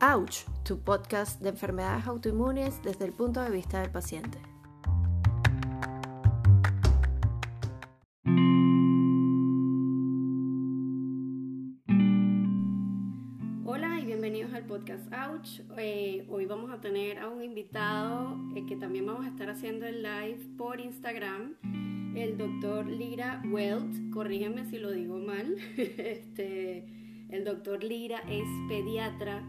Ouch, tu podcast de enfermedades autoinmunes desde el punto de vista del paciente. Hola y bienvenidos al podcast Ouch. Eh, hoy vamos a tener a un invitado eh, que también vamos a estar haciendo el live por Instagram, el doctor Lira Welt. Corrígeme si lo digo mal. este, el doctor Lira es pediatra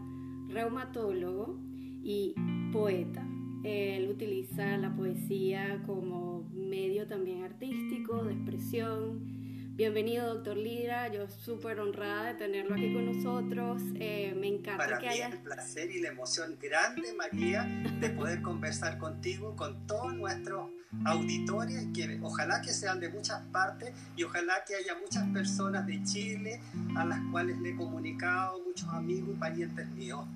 reumatólogo y poeta. Él utiliza la poesía como medio también artístico, de expresión. Bienvenido, doctor Lira. Yo súper honrada de tenerlo aquí con nosotros. Eh, me encanta Para que mí haya... el placer y la emoción grande, María, de poder conversar contigo, con todos nuestros auditores, que ojalá que sean de muchas partes y ojalá que haya muchas personas de Chile a las cuales le he comunicado, muchos amigos y parientes míos.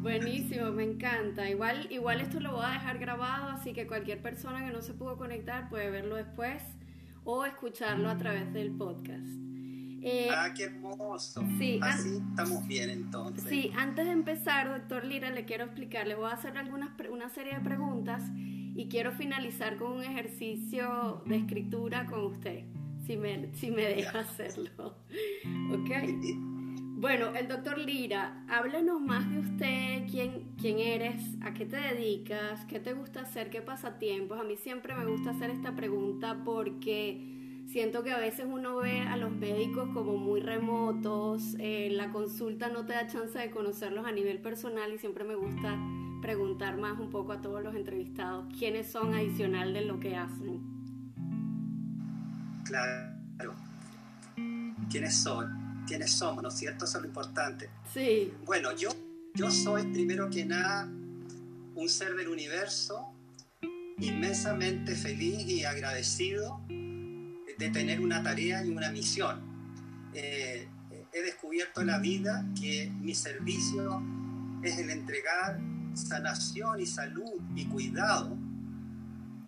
Buenísimo, me encanta. Igual, igual esto lo voy a dejar grabado, así que cualquier persona que no se pudo conectar puede verlo después o escucharlo a través del podcast. Eh, ah, qué hermoso. sí, Así estamos bien entonces. Sí, antes de empezar, doctor Lira, le quiero explicar, le voy a hacer algunas una serie de preguntas y quiero finalizar con un ejercicio de escritura con usted, si me, si me deja hacerlo. ¿Ok? Bueno, el doctor Lira, háblenos más de usted, quién, quién eres, a qué te dedicas, qué te gusta hacer, qué pasatiempos. A mí siempre me gusta hacer esta pregunta porque siento que a veces uno ve a los médicos como muy remotos, eh, la consulta no te da chance de conocerlos a nivel personal y siempre me gusta preguntar más un poco a todos los entrevistados quiénes son adicional de lo que hacen. Claro. ¿Quiénes son? ¿Quiénes somos? ¿No es cierto? Eso es lo importante. Sí, Bueno, yo, yo soy primero que nada un ser del universo inmensamente feliz y agradecido de tener una tarea y una misión. Eh, he descubierto en la vida que mi servicio es el entregar sanación y salud y cuidado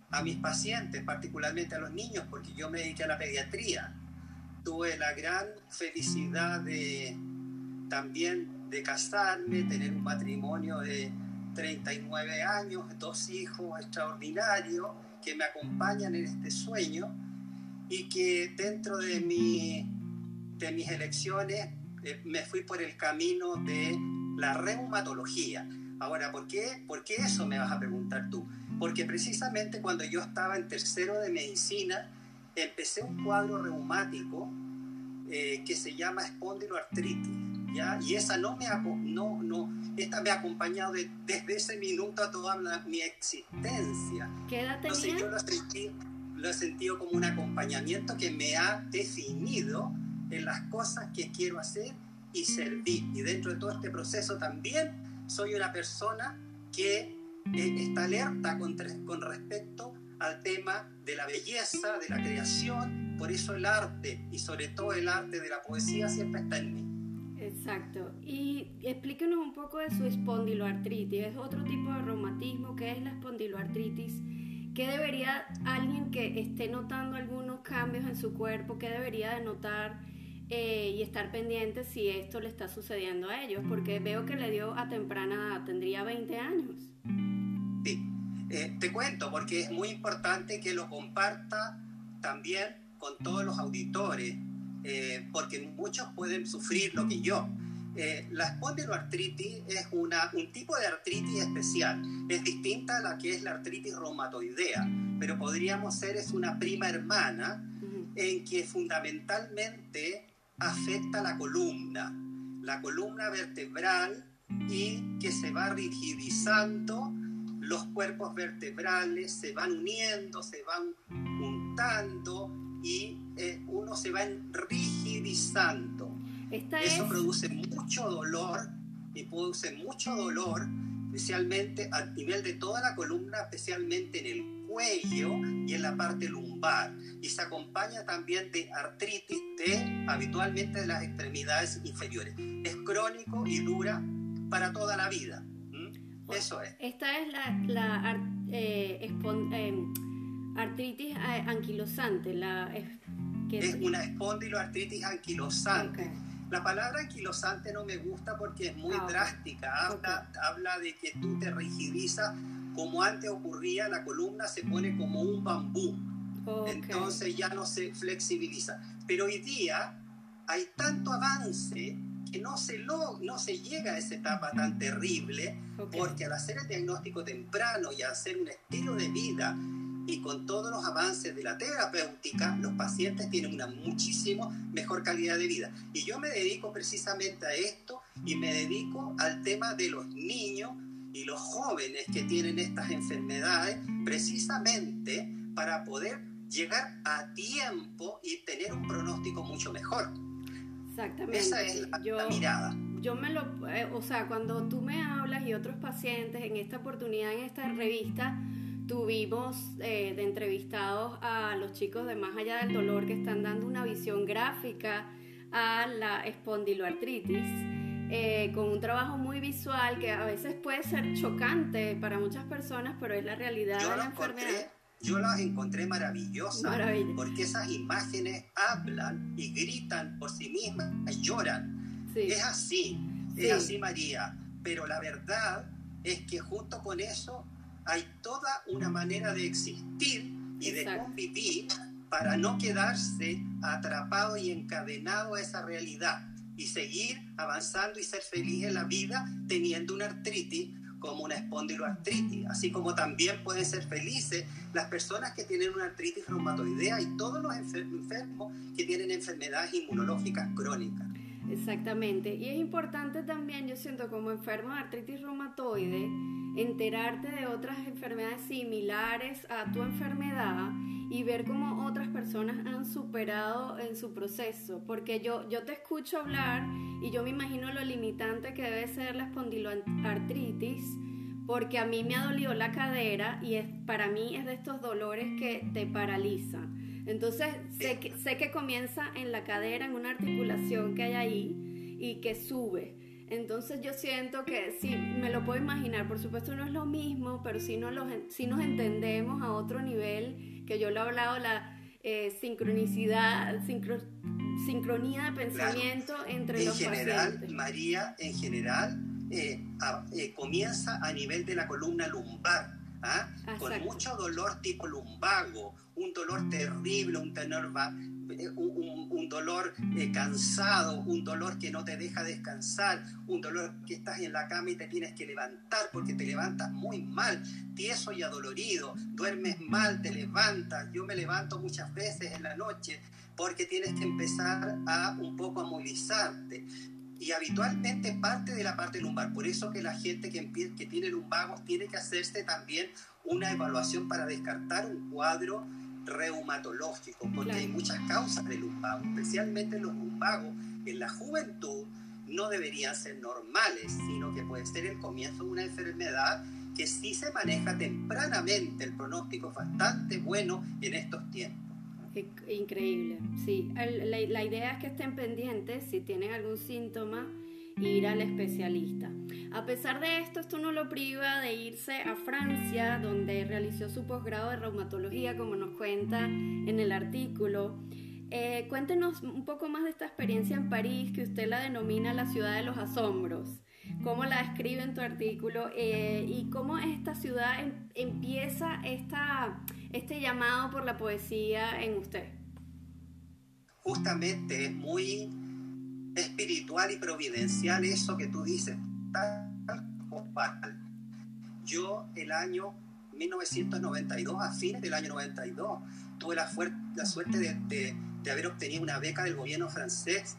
a mis pacientes, particularmente a los niños, porque yo me dediqué a la pediatría. Tuve la gran felicidad de también de casarme, tener un matrimonio de 39 años, dos hijos extraordinarios que me acompañan en este sueño y que dentro de, mi, de mis elecciones eh, me fui por el camino de la reumatología. Ahora, ¿por qué? ¿por qué eso me vas a preguntar tú? Porque precisamente cuando yo estaba en tercero de medicina, empecé un cuadro reumático eh, que se llama espondiloartritis, ¿ya? Y esa no me, no, no, esta me ha acompañado de- desde ese minuto a toda la- mi existencia. ¿qué edad Entonces tenía? yo lo, sentí, lo he sentido como un acompañamiento que me ha definido en las cosas que quiero hacer y servir. Y dentro de todo este proceso también soy una persona que eh, está alerta con, con respecto al tema de la belleza, de la creación. Por eso el arte, y sobre todo el arte de la poesía, siempre está en mí. Exacto. Y explíquenos un poco de su espondiloartritis. ¿Es otro tipo de reumatismo? ¿Qué es la espondiloartritis? ¿Qué debería alguien que esté notando algunos cambios en su cuerpo, qué debería de notar eh, y estar pendiente si esto le está sucediendo a ellos? Porque veo que le dio a temprana edad, tendría 20 años. Eh, te cuento porque es muy importante que lo comparta también con todos los auditores, eh, porque muchos pueden sufrir lo que yo. Eh, la espondiloartritis es una, un tipo de artritis especial, es distinta a la que es la artritis reumatoidea, pero podríamos ser es una prima hermana en que fundamentalmente afecta la columna, la columna vertebral y que se va rigidizando, los cuerpos vertebrales se van uniendo, se van juntando y eh, uno se va rigidizando. Esta Eso es... produce mucho dolor y produce mucho dolor, especialmente a nivel de toda la columna, especialmente en el cuello y en la parte lumbar. Y se acompaña también de artritis de habitualmente de las extremidades inferiores. Es crónico y dura para toda la vida. Eso es. Esta es la, la ar- eh, espon- em, artritis eh, anquilosante, la, es- que Es una espondiloartritis anquilosante. Ok. La palabra anquilosante no me gusta porque es muy Ah, drástica. Habla, habla de que tú te rigidizas como antes ocurría, la columna se pone como un bambú. Ok. Entonces ya no se flexibiliza. Pero hoy día hay tanto avance que no se, lo, no se llega a esa etapa tan terrible Ok. porque al hacer el diagnóstico temprano y hacer un estilo de vida y con todos los avances de la terapéutica, los pacientes tienen una muchísimo mejor calidad de vida. Y yo me dedico precisamente a esto y me dedico al tema de los niños y los jóvenes que tienen estas enfermedades precisamente para poder llegar a tiempo y tener un pronóstico mucho mejor. Exactamente. Esa es la, yo, la mirada. yo me lo, eh, o sea, cuando tú me hablas y otros pacientes en esta oportunidad, en esta revista, tuvimos eh, de entrevistados a los chicos de Más Allá del Dolor que están dando una visión gráfica a la espondiloartritis. eh, con un trabajo muy visual que a veces puede ser chocante para muchas personas, pero es la realidad Yo de la enfermedad. Yo las encontré maravillosas Maravilla. porque esas imágenes hablan y gritan por sí mismas y lloran. Sí, Es así, Sí. es así María, pero la verdad es que junto con eso hay toda una manera de existir y de convivir para no quedarse atrapado y encadenado a esa realidad y seguir avanzando y ser feliz en la vida teniendo una artritis como una espondiloartritis, así como también pueden ser felices las personas que tienen una artritis reumatoidea y todos los enfer- enfermos que tienen enfermedades inmunológicas crónicas. Exactamente. Y es importante también, yo siento como enfermo de artritis reumatoide, enterarte de otras enfermedades similares a tu enfermedad y ver cómo otras personas han superado en su proceso. Porque yo, yo te escucho hablar y yo me imagino lo limitante que debe ser la espondiloartritis, porque a mí me ha dolido la cadera y es, para mí es de estos dolores que te paralizan. Entonces sé que, sé que comienza en la cadera, en una articulación que hay ahí y que sube. Entonces yo siento que sí, me lo puedo imaginar, por supuesto no es lo mismo, pero sí nos, los, sí nos entendemos a otro nivel, que yo lo he hablado, la eh, sincronicidad, sincro, sincronía de pensamiento entre En los general, pacientes. María, en general, eh, a- eh, comienza a nivel de la columna lumbar, ¿ah? con mucho dolor tipo lumbago, un dolor terrible, un, tenor eh, un, dolor eh, cansado, un dolor que no te deja descansar, un dolor que estás en la cama y te tienes que levantar porque te levantas muy mal, tieso y adolorido, duermes mal, te levantas, yo me levanto muchas veces en la noche porque tienes que empezar a un poco a movilizarte. Y habitualmente parte de la parte lumbar. Por eso que la gente que, que tiene lumbagos tiene que hacerse también una evaluación para descartar un cuadro reumatológico, porque hay muchas causas de lumbago, especialmente los lumbagos en la juventud no deberían ser normales, sino que puede ser el comienzo de una enfermedad que si se maneja tempranamente, el pronóstico es bastante bueno en estos tiempos. Inc- Increíble, sí. La, la idea es que estén pendientes si tienen algún síntoma, ir al especialista. A pesar de esto, esto no lo priva de irse a Francia, donde realizó su posgrado de reumatología, como nos cuenta en el artículo. Eh, cuéntenos un poco más de esta experiencia en París, que usted la denomina la ciudad de los asombros. ¿Cómo la describe en tu artículo? Eh, y cómo esta ciudad em- empieza esta, este llamado por la poesía en usted. justamente es muy espiritual y providencial eso que tú dices. Yo el año 1992, a fines del año 92, tuve la, suerte de haber obtenido una beca del gobierno francés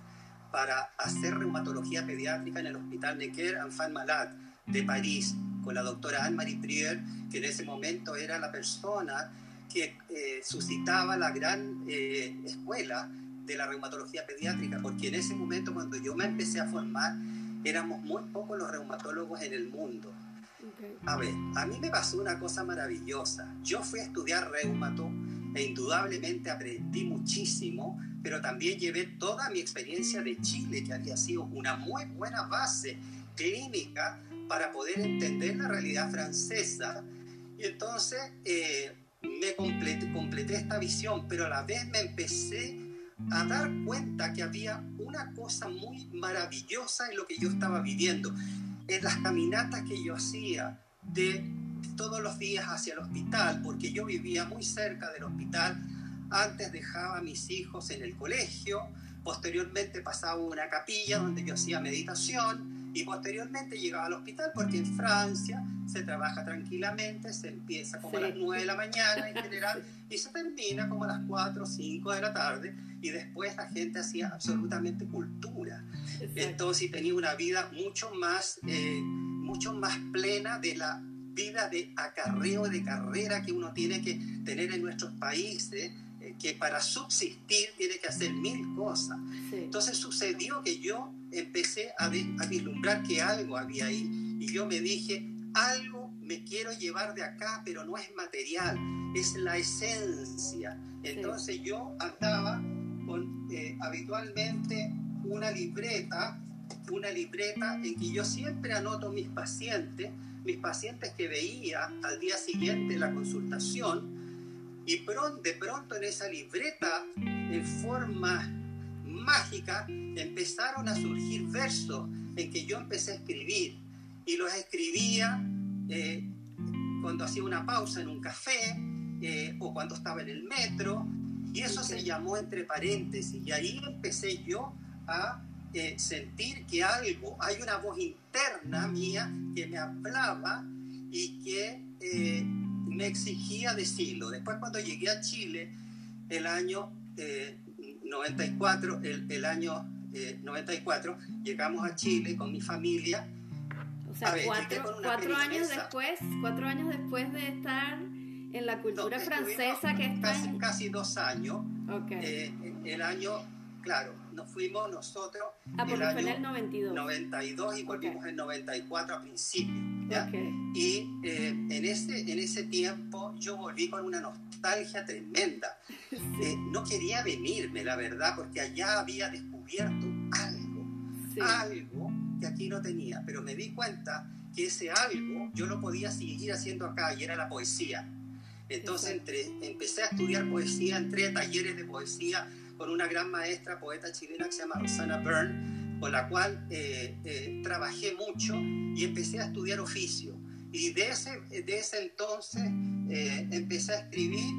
para hacer reumatología pediátrica en el Hospital Necker Enfant Malade de París, con la doctora Anne-Marie Prieur, que en ese momento era la persona que eh, suscitaba la gran eh, escuela de la reumatología pediátrica, porque en ese momento cuando yo me empecé a formar, éramos muy pocos los reumatólogos en el mundo. A ver, a mí me pasó una cosa maravillosa. Yo fui a estudiar reumato e indudablemente aprendí muchísimo, pero también llevé toda mi experiencia de Chile, que había sido una muy buena base clínica para poder entender la realidad francesa. Y entonces eh, me completé, completé esta visión, pero a la vez me empecé a dar cuenta que había una cosa muy maravillosa en lo que yo estaba viviendo, en las caminatas que yo hacía de todos los días hacia el hospital, porque yo vivía muy cerca del hospital, antes dejaba a mis hijos en el colegio, posteriormente pasaba una capilla donde yo hacía meditación, y posteriormente llegaba al hospital porque en Francia se trabaja tranquilamente, se empieza como a las 9 de la mañana en general y se termina como a las 4 o 5 de la tarde y después la gente hacía absolutamente cultura. Entonces tenía una vida mucho más, eh, mucho más plena de la vida de acarreo, de carrera que uno tiene que tener en nuestros países, eh, que para subsistir tiene que hacer mil cosas. Entonces sucedió que yo empecé a, a vislumbrar que algo había ahí y yo me dije, algo me quiero llevar de acá, pero no es material, es la esencia. Entonces yo andaba con eh, habitualmente una libreta, una libreta en que yo siempre anoto mis pacientes, mis pacientes que veía al día siguiente la consultación, y pronto, de pronto en esa libreta, en forma mágica, empezaron a surgir versos en que yo empecé a escribir. Y los escribía eh, cuando hacía una pausa en un café eh, o cuando estaba en el metro. Y eso se llamó entre paréntesis. Y ahí empecé yo a eh, sentir que algo, hay una voz interna mía que me hablaba y que me exigía decirlo. Después cuando llegué a Chile, el año 94, el, el año 94, llegamos a Chile con mi familia. O sea, cuatro, años después, cuatro años después de estar en la cultura francesa que está... Casi, casi dos años. Eh, el año, claro, nos fuimos nosotros... Ah, porque fue en el 92. 92 y volvimos en 94 a principios. Y eh, en, ese, en ese tiempo yo volví con una nostalgia tremenda. Eh, no quería venirme, la verdad, porque allá había descubierto algo, algo que aquí no tenía, pero me di cuenta que ese algo yo lo podía seguir haciendo acá y era la poesía. Entonces entre, empecé a estudiar poesía, entré a talleres de poesía con una gran maestra, poeta chilena que se llama Rosana Byrne, con la cual eh, eh, trabajé mucho y empecé a estudiar oficio. Y de ese, de ese entonces eh, empecé a escribir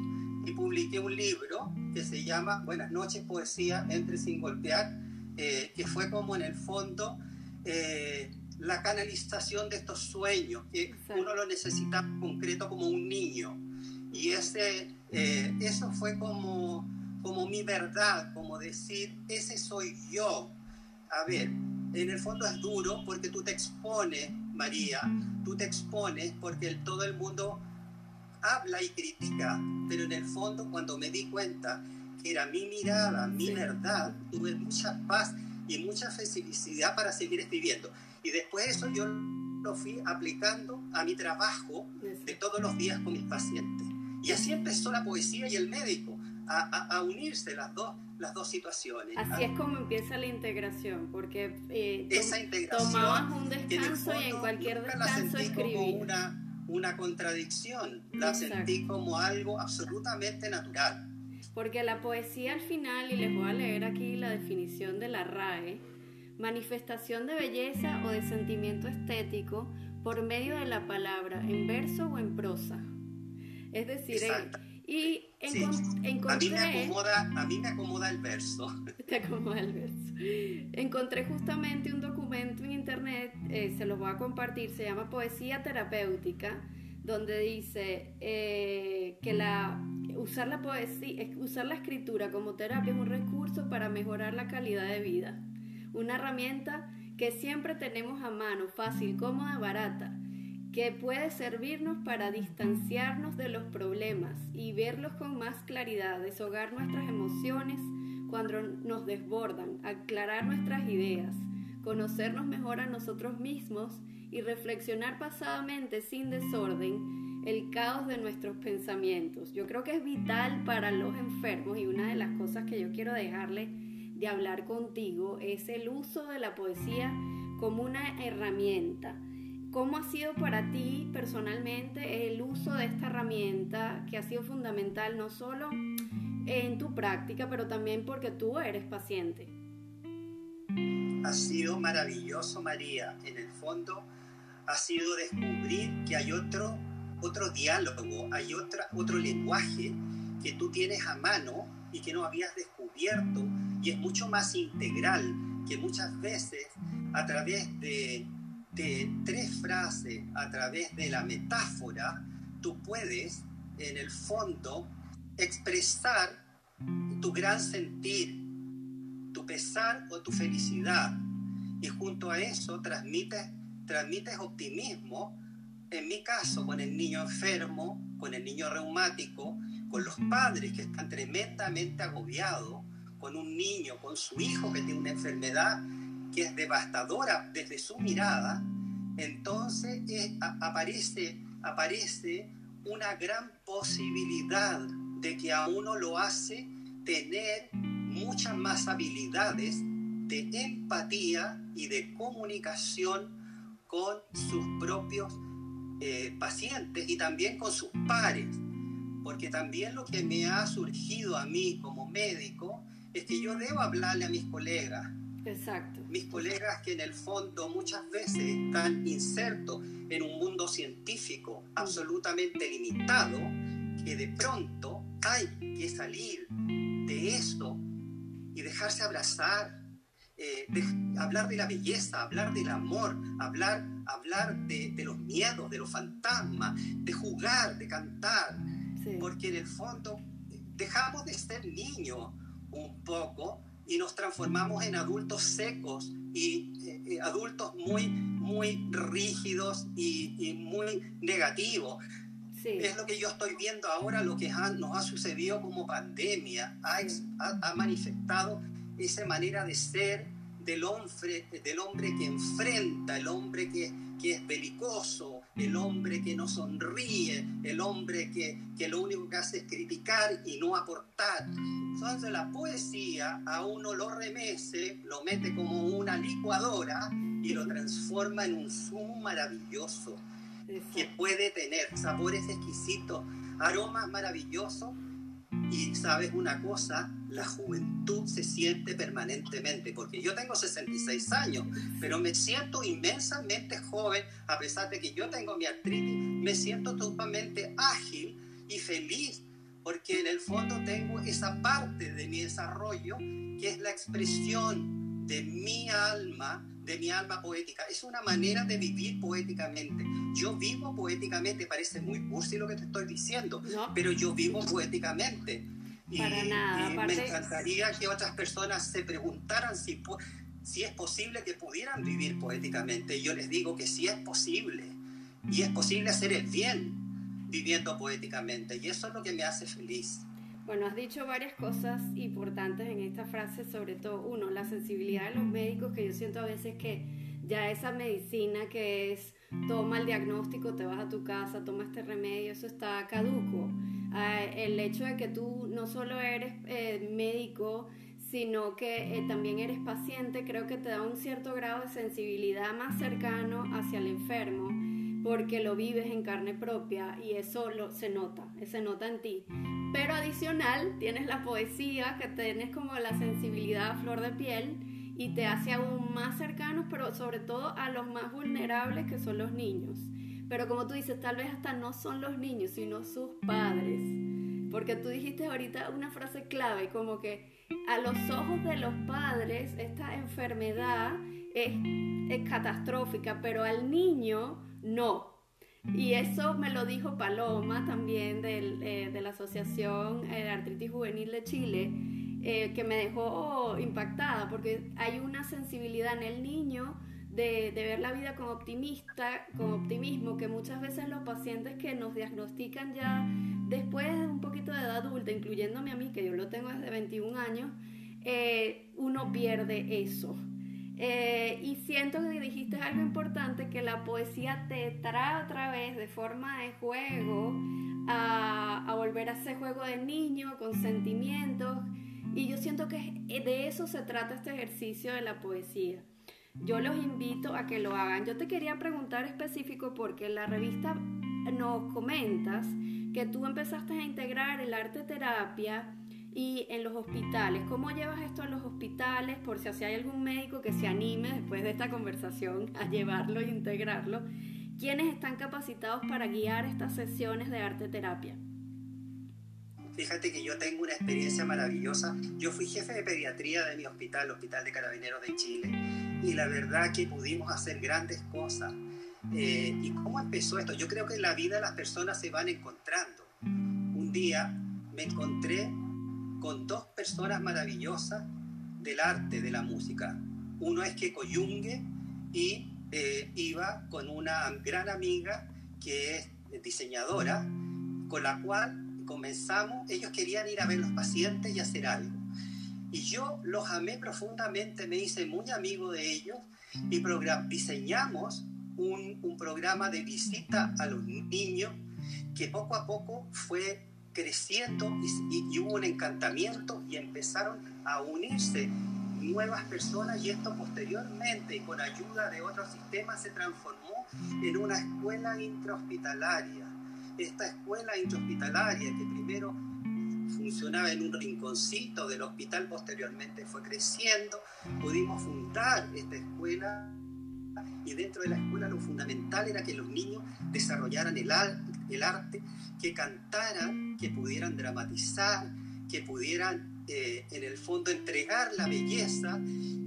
y publiqué un libro que se llama Buenas noches, poesía, entre sin golpear, eh, que fue como en el fondo eh, la canalización de estos sueños, que uno lo necesita concreto como un niño. Y ese, eh, eso fue como, como mi verdad, como decir, ese soy yo. A ver, en el fondo es duro porque tú te expones, María, tú te expones porque todo el mundo habla y critica, pero en el fondo cuando me di cuenta que era mi mirada, mi verdad, tuve mucha paz y mucha felicidad para seguir escribiendo. Y después eso yo lo fui aplicando a mi trabajo de todos los días con mis pacientes. Y así empezó la poesía y el médico a, unirse las dos, las dos situaciones. Así es como empieza la integración, porque eh, Esa integración, tomabas un descanso y en cualquier descanso escribías una contradicción, la sentí como algo absolutamente natural. Porque la poesía al final, y les voy a leer aquí la definición de la RAE, manifestación de belleza o de sentimiento estético por medio de la palabra, en verso o en prosa. Es decir, y encontré... A mí, me acomoda, a mí me acomoda el verso. Te acomoda el verso. Encontré justamente un documento en internet, eh, se los voy a compartir, se llama Poesía Terapéutica, donde dice eh, que la, usar, la poesía, usar la escritura como terapia es un recurso para mejorar la calidad de vida. Una herramienta que siempre tenemos a mano, fácil, cómoda, barata que puede servirnos para distanciarnos de los problemas y verlos con más claridad, deshogar nuestras emociones cuando nos desbordan, aclarar nuestras ideas, conocernos mejor a nosotros mismos y reflexionar pasadamente sin desorden el caos de nuestros pensamientos. Yo creo que es vital para los enfermos y una de las cosas que yo quiero dejarle de hablar contigo es el uso de la poesía como una herramienta ¿Cómo ha sido para ti personalmente el uso de esta herramienta que ha sido fundamental no solo en tu práctica, pero también porque tú eres paciente. Ha sido maravilloso, María. En el fondo, ha sido descubrir que hay otro, otro diálogo, hay otra, otro lenguaje que tú tienes a mano y que no habías descubierto y es mucho más integral que muchas veces a través de, de tres frases, a través de la metáfora, tú puedes en el fondo expresar tu gran sentir, tu pesar o tu felicidad. Y junto a eso transmites, transmites optimismo, en mi caso, con el niño enfermo, con el niño reumático, con los padres que están tremendamente agobiados, con un niño, con su hijo que tiene una enfermedad que es devastadora desde su mirada, entonces aparece, aparece una gran posibilidad de que a uno lo hace tener muchas más habilidades de empatía y de comunicación con sus propios eh, pacientes y también con sus pares. Porque también lo que me ha surgido a mí como médico es que yo debo hablarle a mis colegas. Exacto. Mis colegas que en el fondo muchas veces están insertos en un mundo científico absolutamente limitado, que de pronto hay que salir de esto y dejarse abrazar, eh, hablar de la belleza, hablar del amor, hablar, hablar de, los miedos, de los fantasmas, de jugar, de cantar, porque en el fondo dejamos de ser niños un poco y nos transformamos en adultos secos y eh, eh, adultos muy, muy rígidos y, y muy negativos. Es lo que yo estoy viendo ahora, lo que nos ha sucedido como pandemia, ha, ha, manifestado esa manera de ser del hombre, del hombre que enfrenta, el hombre que, que es belicoso, el hombre que no sonríe, el hombre que, que, lo único que hace es criticar y no aportar. Entonces la poesía a uno lo remece, lo mete como una licuadora y lo transforma en un zumo maravilloso que puede tener sabores exquisitos, aromas maravillosos y sabes una cosa, la juventud se siente permanentemente, porque yo tengo 66 años, pero me siento inmensamente joven, a pesar de que yo tengo mi artritis, me siento totalmente ágil y feliz, porque en el fondo tengo esa parte de mi desarrollo que es la expresión de mi alma de mi alma poética. Es una manera de vivir poéticamente. Yo vivo poéticamente, parece muy cursi lo que te estoy diciendo, pero yo vivo poéticamente. Y, Para nada. me encantaría que otras personas se preguntaran si, si es posible que pudieran vivir poéticamente. Y yo les digo que sí es posible. Y es posible hacer el bien viviendo poéticamente. Y eso es lo que me hace feliz. Bueno, has dicho varias cosas importantes en esta frase, sobre todo, uno, la sensibilidad de los médicos, que yo siento a veces que ya esa medicina que es toma el diagnóstico, te vas a tu casa, toma este remedio, eso está caduco. Ah, el hecho de que tú no solo eres eh, médico, sino que eh, también eres paciente, creo que te da un cierto grado de sensibilidad más cercano hacia el enfermo porque lo vives en carne propia y eso lo, se nota, se nota en ti. Pero adicional tienes la poesía, que tienes como la sensibilidad a flor de piel y te hace aún más cercanos, pero sobre todo a los más vulnerables que son los niños. Pero como tú dices, tal vez hasta no son los niños, sino sus padres. Porque tú dijiste ahorita una frase clave, como que a los ojos de los padres esta enfermedad es, es catastrófica, pero al niño no. Y eso me lo dijo Paloma también eh, de la Asociación de eh, Artritis Juvenil de Chile, eh, que me dejó impactada porque hay una sensibilidad en el niño de, ver la vida con optimista, con optimismo, que muchas veces los pacientes que nos diagnostican ya después de un poquito de edad adulta, incluyéndome a mí, que yo lo tengo desde 21 años, uno pierde eso. Eh, y siento que dijiste algo importante, que la poesía te trae otra vez de forma de juego a, a volver a ese juego de niño con sentimientos. Y yo siento que de eso se trata este ejercicio de la poesía. Yo los invito a que lo hagan. Yo te quería preguntar específico porque en la revista nos comentas que tú empezaste a integrar el arte terapia y en los hospitales. ¿Cómo llevas esto a los hospitales? Por si hay algún médico que se anime después de esta conversación a llevarlo e integrarlo. ¿Quiénes están capacitados para guiar estas sesiones de arte terapia? Fíjate que yo tengo una experiencia maravillosa. Yo fui jefe de pediatría de mi hospital, el Hospital de Carabineros de Chile, y la verdad que pudimos hacer grandes cosas. Eh, ¿Y cómo empezó esto? Yo creo que en la vida las personas se van encontrando. Un día me encontré con dos personas maravillosas del arte, de la música. Uno es que Coyungue y eh, iba con una gran amiga que es diseñadora, con la cual comenzamos, ellos querían ir a ver los pacientes y hacer algo. Y yo los amé profundamente, me hice muy amigo de ellos y diseñamos un, un, programa de visita a los niños que poco a poco fue creciendo y, y, hubo un encantamiento y empezaron a unirse nuevas personas y esto posteriormente con ayuda de otros sistemas se transformó en una escuela intrahospitalaria. Esta escuela intrahospitalaria que primero funcionaba en un rinconcito del hospital, posteriormente fue creciendo, pudimos fundar esta escuela y dentro de la escuela lo fundamental era que los niños desarrollaran el, el arte, que cantaran, que pudieran dramatizar, que pudieran eh, en el fondo entregar la belleza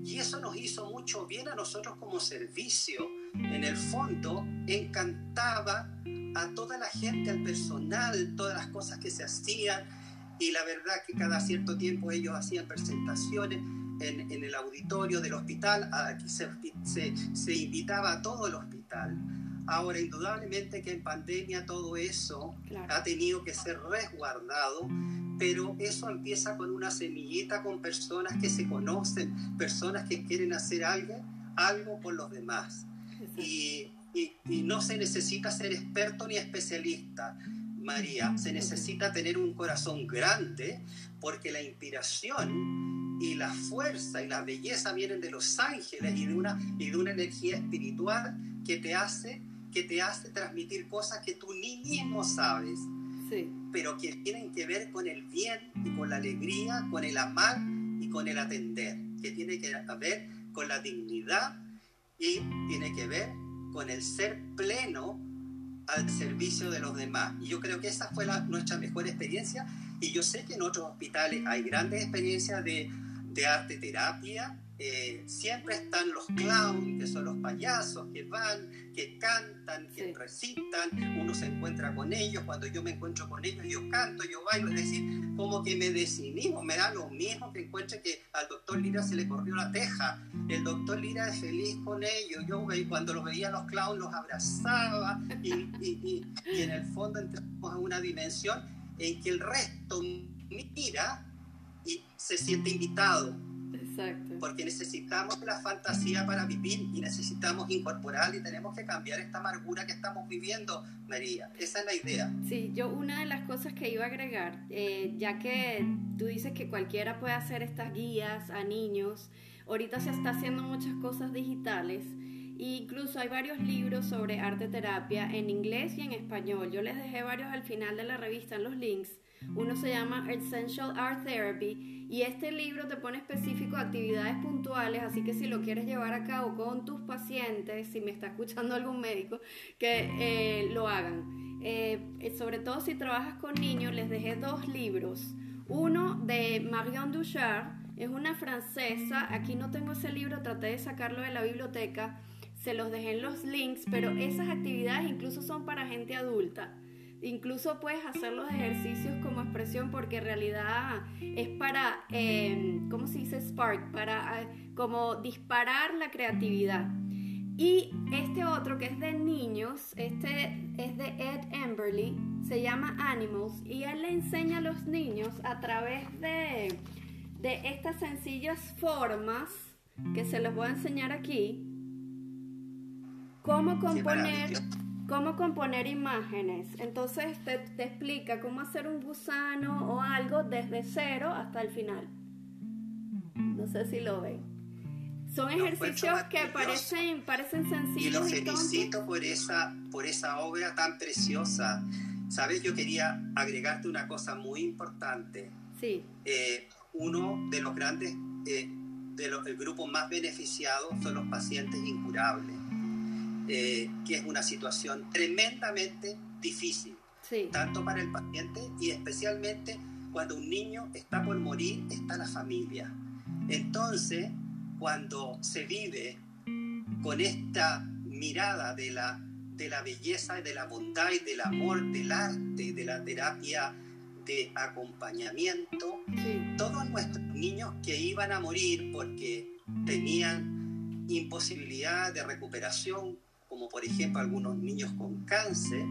y eso nos hizo mucho bien a nosotros como servicio. En el fondo encantaba a toda la gente, al personal, todas las cosas que se hacían y la verdad que cada cierto tiempo ellos hacían presentaciones en, en el auditorio del hospital, aquí se, se, se, invitaba a todo el hospital. Ahora, indudablemente que en pandemia todo eso ha tenido que ser resguardado, pero eso empieza con una semillita, con personas que se conocen, personas que quieren hacer algo, algo por los demás. Y y, no se necesita ser experto ni especialista, María, se necesita tener un corazón grande porque la inspiración y la fuerza y la belleza vienen de los ángeles y de una, y de una energía espiritual que te hace que te hace transmitir cosas que tú ni mismo sabes, pero que tienen que ver con el bien y con la alegría, con el amar y con el atender, que tiene que ver con la dignidad y tiene que ver con el ser pleno al servicio de los demás. Y yo creo que esa fue la, nuestra mejor experiencia. Y yo sé que en otros hospitales hay grandes experiencias de, de arte terapia, eh, siempre están los clowns, que son los payasos, que van, que cantan, que recitan, uno se encuentra con ellos, cuando yo me encuentro con ellos, yo canto, yo bailo, es decir, como que me desinhibo, me da lo mismo que encuentre que al doctor Lira se le corrió la teja, el doctor Lira es feliz con ellos, yo cuando los veía los clowns los abrazaba y, y, y en el fondo entramos a una dimensión en que el resto mira y se siente invitado porque necesitamos la fantasía para vivir y necesitamos incorporar y tenemos que cambiar esta amargura que estamos viviendo, María. Esa es la idea. Sí, yo una de las cosas que iba a agregar, eh, ya que tú dices que cualquiera puede hacer estas guías a niños, ahorita se está haciendo muchas cosas digitales. incluso hay varios libros sobre arte terapia en inglés y en español. Yo les dejé varios al final de la revista en los links uno se llama Essential Art Therapy y este libro te pone específico actividades puntuales, así que si lo quieres llevar a cabo con tus pacientes, si me está escuchando algún médico, que eh, lo hagan. Eh, sobre todo si trabajas con niños, les dejé dos libros. Uno de Marion Duchard, es una francesa, aquí no tengo ese libro, traté de sacarlo de la biblioteca, se los dejé en los links, pero esas actividades incluso son para gente adulta. Incluso puedes hacer los ejercicios como expresión porque en realidad es para, eh, ¿cómo se dice? Spark, para eh, como disparar la creatividad. Y este otro que es de niños, este es de Ed Emberley, se llama Animals y él le enseña a los niños a través de, de estas sencillas formas que se los voy a enseñar aquí, cómo componer cómo componer imágenes. Entonces te, te, explica cómo hacer un gusano o algo desde cero hasta el final. No sé si lo ven. Son ejercicios que parecen, parecen sencillos. Y los felicito por esa, por esa obra tan preciosa. Sabes, yo quería agregarte una cosa muy importante. Sí. Eh, uno de los grandes, eh, de los, el grupo más beneficiados son los pacientes incurables, eh, que es una situación tremendamente difícil, sí. tanto para el paciente y especialmente cuando un niño está por morir, está la familia. Entonces, cuando se vive con esta mirada de la, de la belleza, de la bondad y del amor, del arte, de la terapia de acompañamiento, todos nuestros niños que iban a morir porque tenían imposibilidad de recuperación, como por ejemplo algunos niños con cáncer,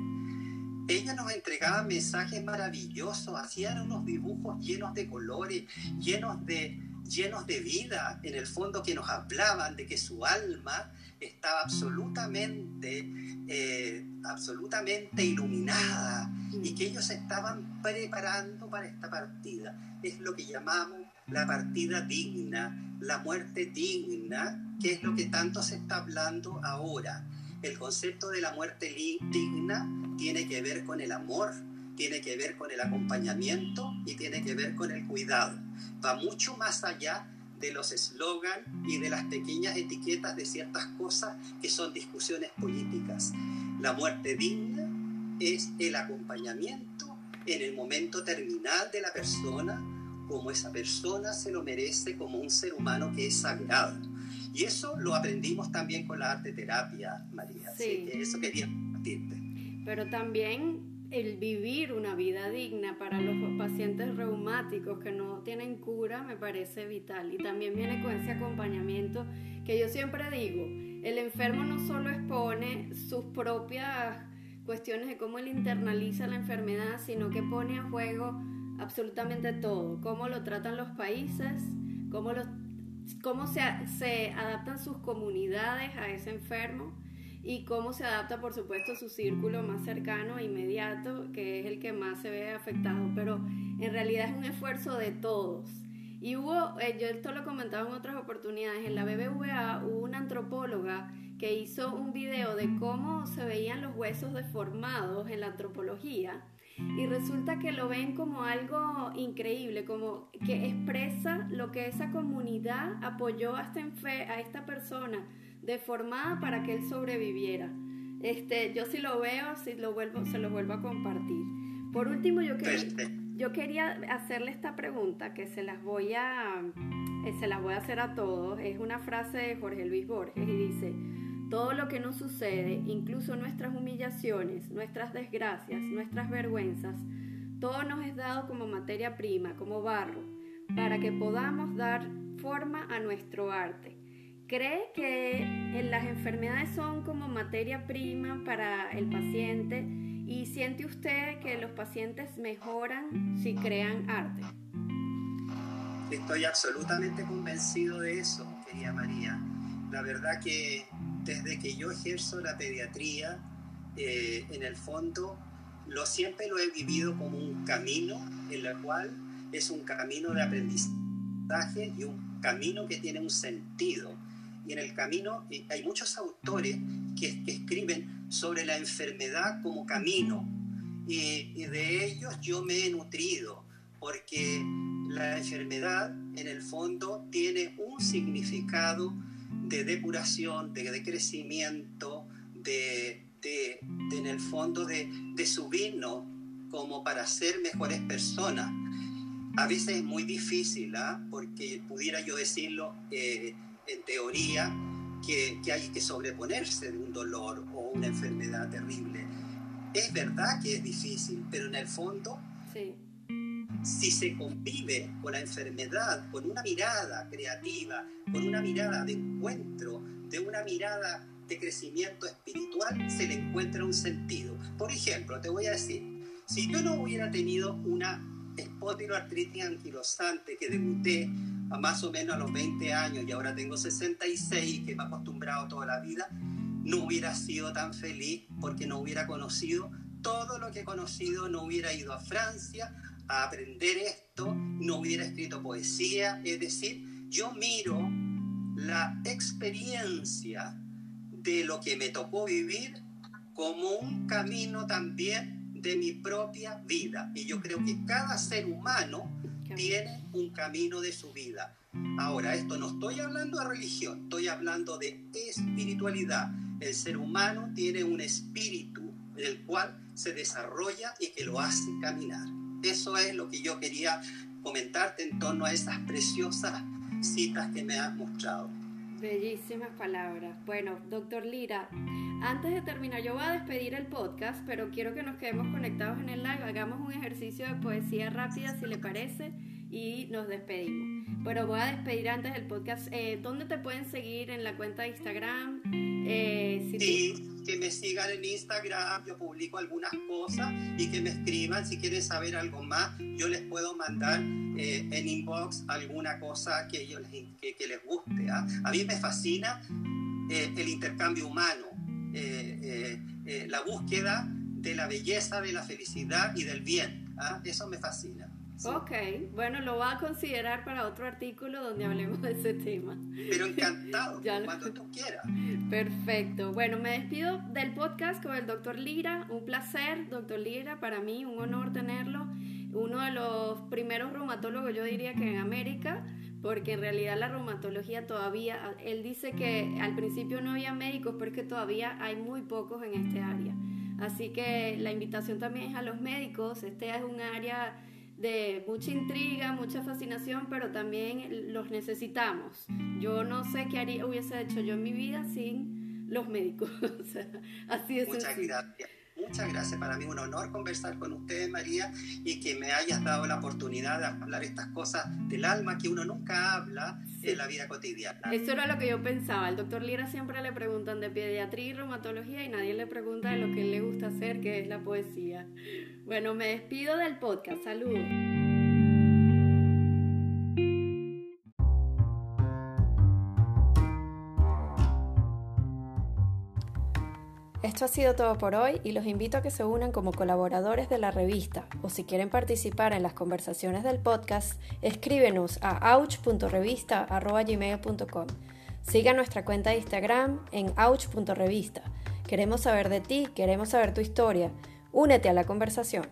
ella nos entregaba mensajes maravillosos, hacían unos dibujos llenos de colores, llenos de, llenos de vida, en el fondo que nos hablaban de que su alma estaba absolutamente, eh, absolutamente iluminada y que ellos estaban preparando para esta partida. Es lo que llamamos la partida digna, la muerte digna, que es lo que tanto se está hablando ahora. El concepto de la muerte digna tiene que ver con el amor, tiene que ver con el acompañamiento y tiene que ver con el cuidado. Va mucho más allá de los eslogans y de las pequeñas etiquetas de ciertas cosas que son discusiones políticas. La muerte digna es el acompañamiento en el momento terminal de la persona, como esa persona se lo merece como un ser humano que es sagrado. Y eso lo aprendimos también con la arte terapia, María. Sí. que eso quería compartirte. Pero también el vivir una vida digna para los pacientes reumáticos que no tienen cura me parece vital y también viene con ese acompañamiento que yo siempre digo, el enfermo no solo expone sus propias cuestiones de cómo él internaliza la enfermedad, sino que pone a juego absolutamente todo, cómo lo tratan los países, cómo, cómo se, se adaptan sus comunidades a ese enfermo y cómo se adapta, por supuesto, su círculo más cercano e inmediato, que es el que más se ve afectado, pero en realidad es un esfuerzo de todos. Y hubo, eh, yo esto lo comentaba en otras oportunidades, en la BBVA hubo una antropóloga que hizo un video de cómo se veían los huesos deformados en la antropología y resulta que lo ven como algo increíble, como que expresa lo que esa comunidad apoyó a esta, a esta persona deformada para que él sobreviviera. Este, yo si lo veo, si lo vuelvo, se lo vuelvo a compartir. Por último, yo quería, yo quería hacerle esta pregunta que se las voy a, eh, se las voy a hacer a todos. Es una frase de Jorge Luis Borges y dice, todo lo que nos sucede, incluso nuestras humillaciones, nuestras desgracias, nuestras vergüenzas, todo nos es dado como materia prima, como barro, para que podamos dar forma a nuestro arte. ¿Cree que las enfermedades son como materia prima para el paciente y siente usted que los pacientes mejoran si crean arte? Estoy absolutamente convencido de eso, querida María. La verdad que desde que yo ejerzo la pediatría, eh, en el fondo, lo siempre lo he vivido como un camino en el cual es un camino de aprendizaje y un camino que tiene un sentido. Y en el camino hay muchos autores que, escriben sobre la enfermedad como camino. Y, y, de ellos yo me he nutrido porque la enfermedad en el fondo tiene un significado de depuración, de, crecimiento, de, de, en el fondo de, de subirnos como para ser mejores personas. A veces es muy difícil, ¿ah? porque pudiera yo decirlo, eh, en teoría, que, que, hay que sobreponerse de un dolor o una enfermedad terrible. Es verdad que es difícil, pero en el fondo, si se convive con la enfermedad, con una mirada creativa, con una mirada de encuentro, de una mirada de crecimiento espiritual, se le encuentra un sentido. Por ejemplo, te voy a decir, si yo no hubiera tenido una espondiloartritis anquilosante que debuté a más o menos a los 20 años y ahora tengo 66, que me he acostumbrado toda la vida, no hubiera sido tan feliz porque no hubiera conocido todo lo que he conocido, no hubiera ido a Francia a aprender esto, no hubiera escrito poesía, es decir, yo miro la experiencia de lo que me tocó vivir como un camino también de mi propia vida. Y yo creo que cada ser humano tiene un camino de su vida. Ahora, esto no estoy hablando de religión, estoy hablando de espiritualidad. El ser humano tiene un espíritu el cual se desarrolla y que lo hace caminar. Eso es lo que yo quería comentarte en torno a esas preciosas citas que me has mostrado. Bellísimas palabras. Bueno, doctor Lira, antes de terminar, yo voy a despedir el podcast, pero quiero que nos quedemos conectados en el live, hagamos un ejercicio de poesía rápida, si le parece, y nos despedimos. Pero voy a despedir antes del podcast. Eh, ¿Dónde te pueden seguir? ¿En la cuenta de Instagram? Eh, sí, que me sigan en Instagram, yo publico algunas cosas y que me escriban si quieren saber algo más. Yo les puedo mandar eh, en inbox alguna cosa que, ellos les, que, les guste. ¿ah? A mí me fascina el intercambio humano eh, eh, eh, la búsqueda de la belleza, de la felicidad y del bien. ¿ah? Eso me fascina. Ok, bueno, lo voy a considerar para otro artículo donde hablemos de ese tema. Pero encantado, cuando tú quieras. Perfecto. Bueno, me despido del podcast con el doctor Lira. Un placer, doctor Lira, para mí, un honor tenerlo. Uno de los primeros reumatólogos, yo diría que en América porque en realidad la reumatología todavía, él dice que al principio no había médicos, pero es que todavía hay muy pocos en este área. Así que la invitación también es a los médicos, este es un área de mucha intriga, mucha fascinación, pero también los necesitamos. Yo no sé qué haría, hubiese hecho yo en mi vida sin los médicos. así es. Muchas gracias. Muchas gracias. Para mí es un honor conversar con usted, María, y que me hayas dado la oportunidad de hablar estas cosas del alma que uno nunca habla en la vida cotidiana. Eso era lo que yo pensaba. Al doctor Lira siempre le preguntan de pediatría y reumatología y nadie le pregunta de lo que le gusta hacer, que es la poesía. Bueno, me despido del podcast. Saludos. Esto ha sido todo por hoy y los invito a que se unan como colaboradores de la revista o si quieren participar en las conversaciones del podcast, escríbenos a ouch.revista.gmail.com. Siga nuestra cuenta de Instagram en ouch.revista. Queremos saber de ti, queremos saber tu historia. Únete a la conversación.